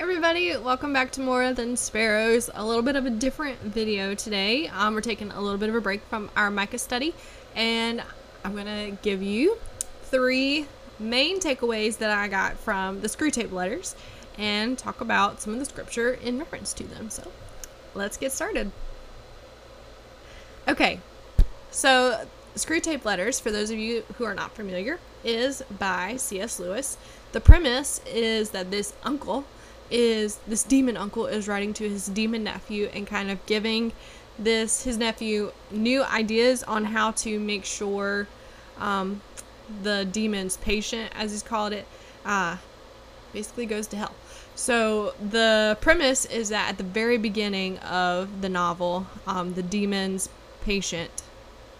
everybody, welcome back to More Than Sparrows. A little bit of a different video today. Um, we're taking a little bit of a break from our Micah study, and I'm gonna give you three main takeaways that I got from the Screwtape Letters and talk about some of the scripture in reference to them. So let's get started. Okay, so Screwtape Letters, for those of you who are not familiar, is by C.S. Lewis. The premise is that this uncle is this demon uncle is writing to his demon nephew and kind of giving this his nephew new ideas on how to make sure um, the demon's patient, as he's called it, uh, basically goes to hell. So the premise is that at the very beginning of the novel, um, the demon's patient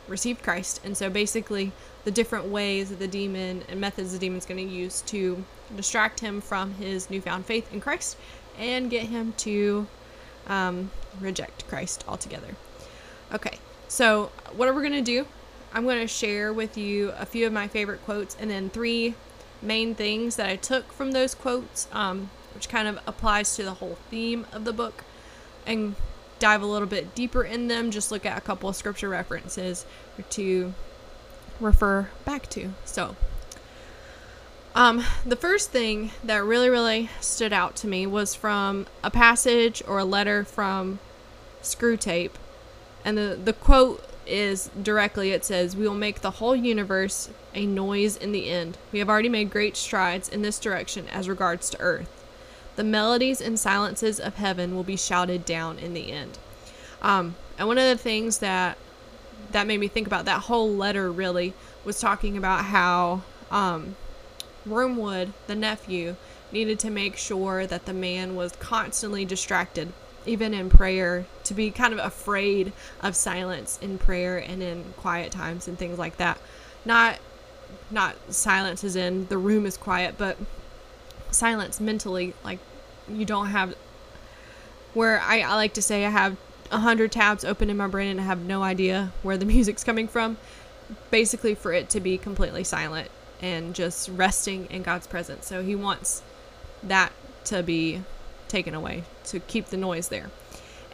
received Christ, and so basically the different ways that the demon and methods the demon's going to use to distract him from his newfound faith in Christ and get him to um, reject Christ altogether. Okay, so what are we going to do? I'm going to share with you a few of my favorite quotes and then three main things that I took from those quotes, um, which kind of applies to the whole theme of the book, and dive a little bit deeper in them. Just look at a couple of scripture references to refer back to. So, um, the first thing that really, really stood out to me was from a passage or a letter from Screwtape. And the, the quote is directly it says, We will make the whole universe a noise in the end. We have already made great strides in this direction as regards to Earth. The melodies and silences of heaven will be shouted down in the end. Um, and one of the things that that made me think about that whole letter really was talking about how um, Wormwood, the nephew, needed to make sure that the man was constantly distracted, even in prayer, to be kind of afraid of silence in prayer and in quiet times and things like that. Not not silence is in the room is quiet, but silence mentally, like you don't have where I, I like to say I have a hundred tabs open in my brain and I have no idea where the music's coming from. Basically for it to be completely silent and just resting in God's presence. So he wants that to be taken away, to keep the noise there.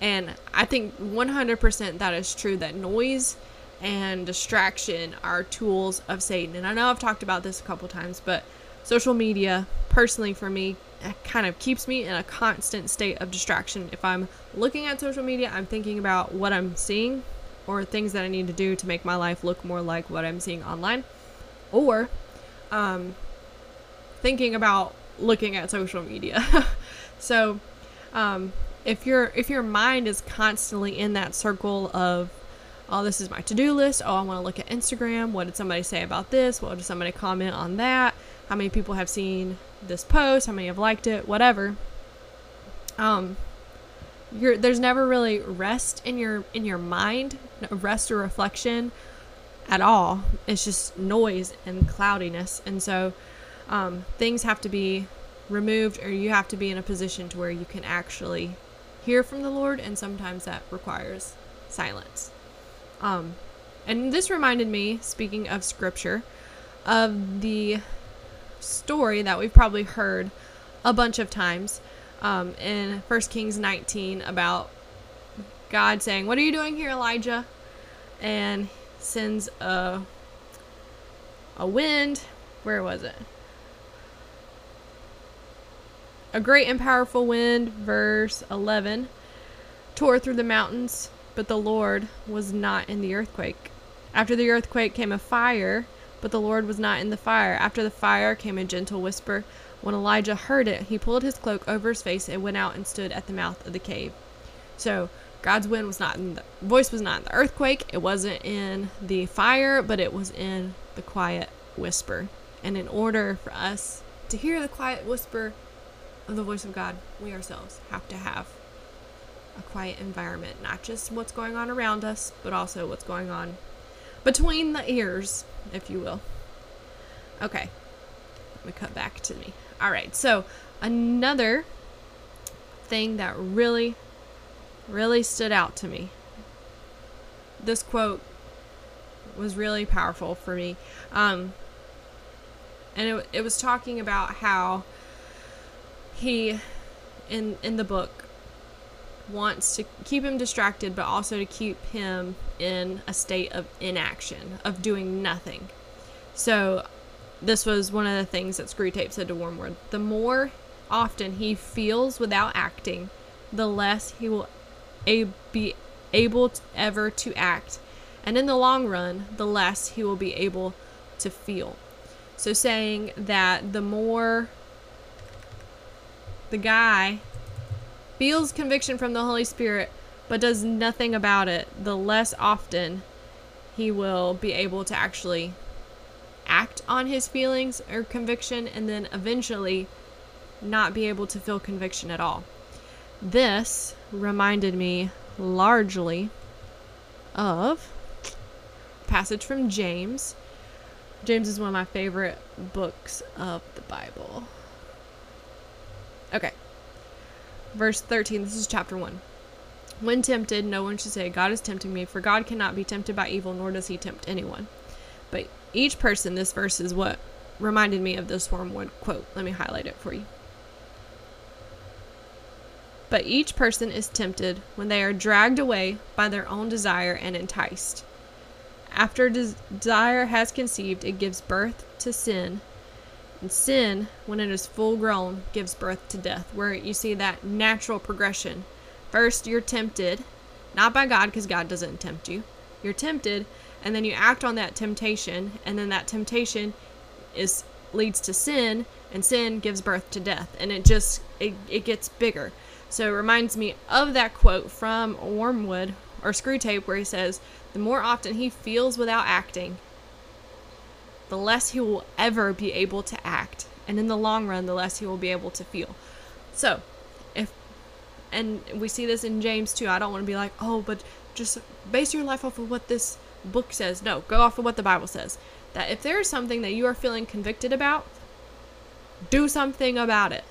And I think 100% that is true that noise and distraction are tools of Satan. And I know I've talked about this a couple times, but social media, personally for me, kind of keeps me in a constant state of distraction. If I'm looking at social media, I'm thinking about what I'm seeing or things that I need to do to make my life look more like what I'm seeing online. Or um, thinking about looking at social media. so, um, if your if your mind is constantly in that circle of, oh, this is my to do list. Oh, I want to look at Instagram. What did somebody say about this? What did somebody comment on that? How many people have seen this post? How many have liked it? Whatever. Um, you're, there's never really rest in your in your mind, rest or reflection at all. It's just noise and cloudiness. And so um, things have to be removed or you have to be in a position to where you can actually hear from the Lord. And sometimes that requires silence. Um, and this reminded me, speaking of scripture, of the story that we've probably heard a bunch of times um, in 1 Kings 19 about God saying, What are you doing here, Elijah? And sends a a wind. Where was it? A great and powerful wind, verse 11, tore through the mountains, but the Lord was not in the earthquake. After the earthquake came a fire, but the Lord was not in the fire. After the fire came a gentle whisper. When Elijah heard it, he pulled his cloak over his face and went out and stood at the mouth of the cave. So God's wind was not in the voice was not in the earthquake, it wasn't in the fire, but it was in the quiet whisper. And in order for us to hear the quiet whisper of the voice of God, we ourselves have to have a quiet environment, not just what's going on around us, but also what's going on between the ears, if you will. Okay. Let me cut back to me. All right. So, another thing that really really stood out to me. This quote was really powerful for me. Um, and it, it was talking about how he in in the book wants to keep him distracted, but also to keep him in a state of inaction, of doing nothing. So, this was one of the things that Screwtape said to Wormwood. The more often he feels without acting, the less he will a- be able to ever to act. And in the long run, the less he will be able to feel. So, saying that the more the guy feels conviction from the Holy Spirit but does nothing about it, the less often he will be able to actually act on his feelings or conviction and then eventually not be able to feel conviction at all. This reminded me largely of passage from James. James is one of my favorite books of the Bible. Okay. Verse 13, this is chapter 1. When tempted, no one should say, God is tempting me, for God cannot be tempted by evil, nor does he tempt anyone. But each person, this verse is what reminded me of this Wormwood quote. Let me highlight it for you. But each person is tempted when they are dragged away by their own desire and enticed. After desire has conceived, it gives birth to sin. And sin, when it is full grown, gives birth to death, where you see that natural progression. First, you're tempted, not by God, because God doesn't tempt you. You're tempted, and then you act on that temptation, and then that temptation is leads to sin, and sin gives birth to death. And it just it, it gets bigger. So it reminds me of that quote from Wormwood or Screwtape where he says, The more often he feels without acting, the less he will ever be able to act. And in the long run, the less he will be able to feel. So, if, and we see this in James too, I don't want to be like, oh, but just base your life off of what this book says. No, go off of what the Bible says. That if there is something that you are feeling convicted about, do something about it.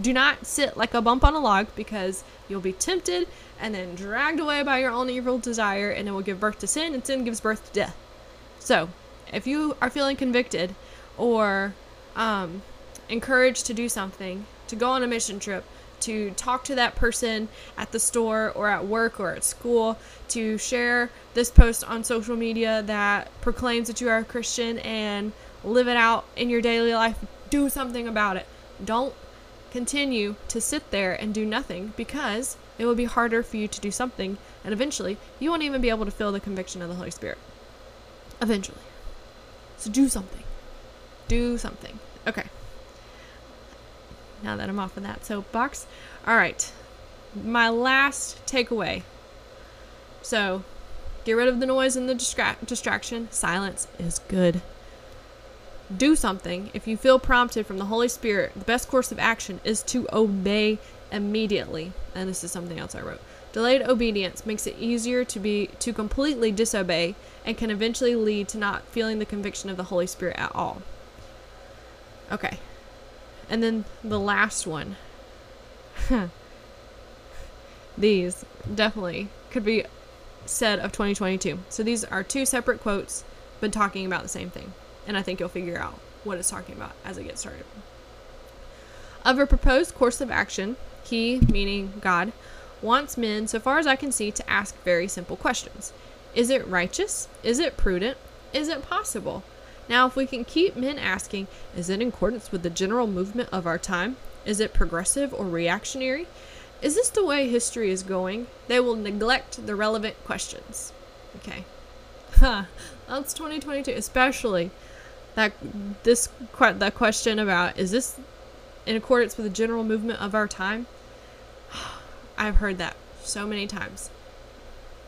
Do not sit like a bump on a log because you'll be tempted and then dragged away by your own evil desire and it will give birth to sin and sin gives birth to death. So, if you are feeling convicted or um, encouraged to do something, to go on a mission trip, to talk to that person at the store or at work or at school, to share this post on social media that proclaims that you are a Christian and live it out in your daily life, do something about it. Don't continue to sit there and do nothing because it will be harder for you to do something, and eventually you won't even be able to feel the conviction of the Holy Spirit. Eventually. So do something. Do something. Okay. Now that I'm off of that soapbox. All right. My last takeaway. So, get rid of the noise and the distra- distraction. Silence is good do something, if you feel prompted from the Holy Spirit, the best course of action is to obey immediately. And this is something else I wrote. Delayed obedience makes it easier to be to completely disobey and can eventually lead to not feeling the conviction of the Holy Spirit at all. Okay. And then the last one. these definitely could be said of 2022. So these are two separate quotes, but talking about the same thing and I think you'll figure out what it's talking about as it gets started. Of a proposed course of action, he, meaning God, wants men, so far as I can see, to ask very simple questions. Is it righteous? Is it prudent? Is it possible? Now, if we can keep men asking, is it in accordance with the general movement of our time? Is it progressive or reactionary? Is this the way history is going? They will neglect the relevant questions. Okay. Huh. That's 2022, especially that this that question about is this in accordance with the general movement of our time? I've heard that so many times.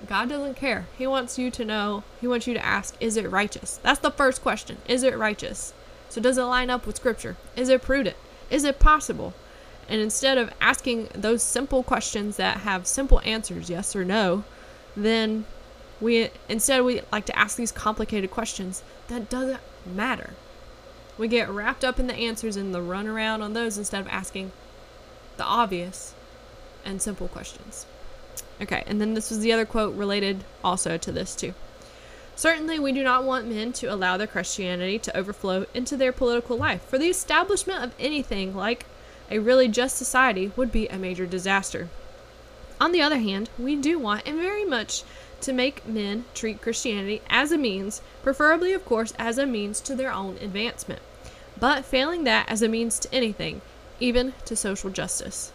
God doesn't care. He wants you to know, he wants you to ask, is it righteous? That's the first question. Is it righteous? So does it line up with scripture? Is it prudent? Is it possible? And instead of asking those simple questions that have simple answers, yes or no, then we instead we like to ask these complicated questions that doesn't matter. We get wrapped up in the answers and the run around on those instead of asking the obvious and simple questions. Okay, and then this was the other quote related also to this too. Certainly, we do not want men to allow their Christianity to overflow into their political life. For the establishment of anything like A really just society would be a major disaster. On the other hand, we do want, and very much, to make men treat Christianity as a means, preferably, of course, as a means to their own advancement, but failing that as a means to anything, even to social justice.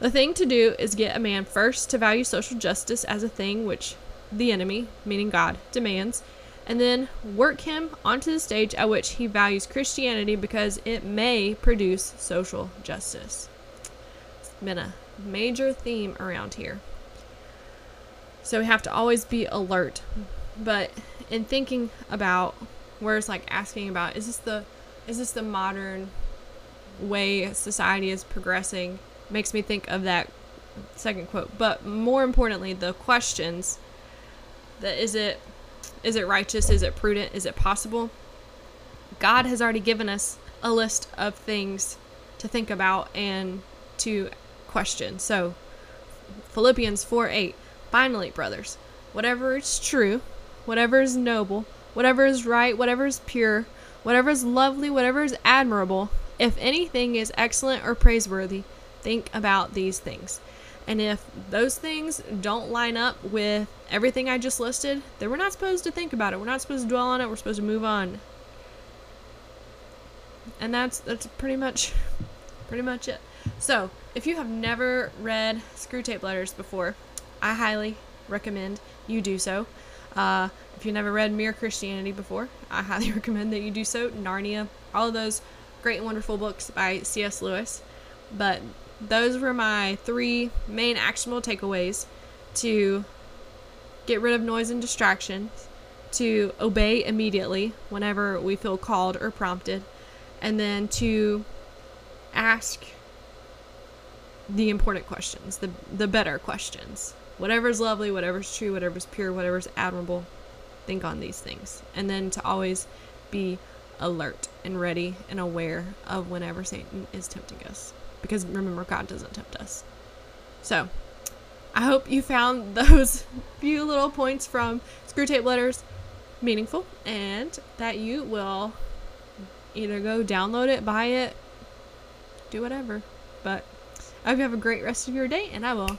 The thing to do is get a man first to value social justice as a thing which the enemy, meaning God, demands, and then work him onto the stage at which he values Christianity because it may produce social justice. It's been a major theme around here. So we have to always be alert. But in thinking about where it's like asking about is this the is this the modern way society is progressing makes me think of that second quote. But more importantly, the questions that is it is it righteous? Is it prudent? Is it possible? God has already given us a list of things to think about and to question. So, Philippians 4 8. Finally, brothers, whatever is true, whatever is noble, whatever is right, whatever is pure, whatever is lovely, whatever is admirable, if anything is excellent or praiseworthy, think about these things. And if those things don't line up with everything I just listed, then we're not supposed to think about it. We're not supposed to dwell on it. We're supposed to move on. And that's that's pretty much pretty much it. So, if you have never read Screwtape Letters before, I highly recommend you do so. Uh, if you've never read Mere Christianity before, I highly recommend that you do so. Narnia, all of those great and wonderful books by C.S. Lewis. But those were my three main actionable takeaways to get rid of noise and distraction, to obey immediately whenever we feel called or prompted, and then to ask the important questions, the the better questions. Whatever's lovely, whatever's true, whatever's pure, whatever's admirable, think on these things. And then to always be alert and ready and aware of whenever Satan is tempting us because remember, God doesn't tempt us. So, I hope you found those few little points from Screwtape Letters meaningful and that you will either go download it, buy it, do whatever. But I hope you have a great rest of your day, and I will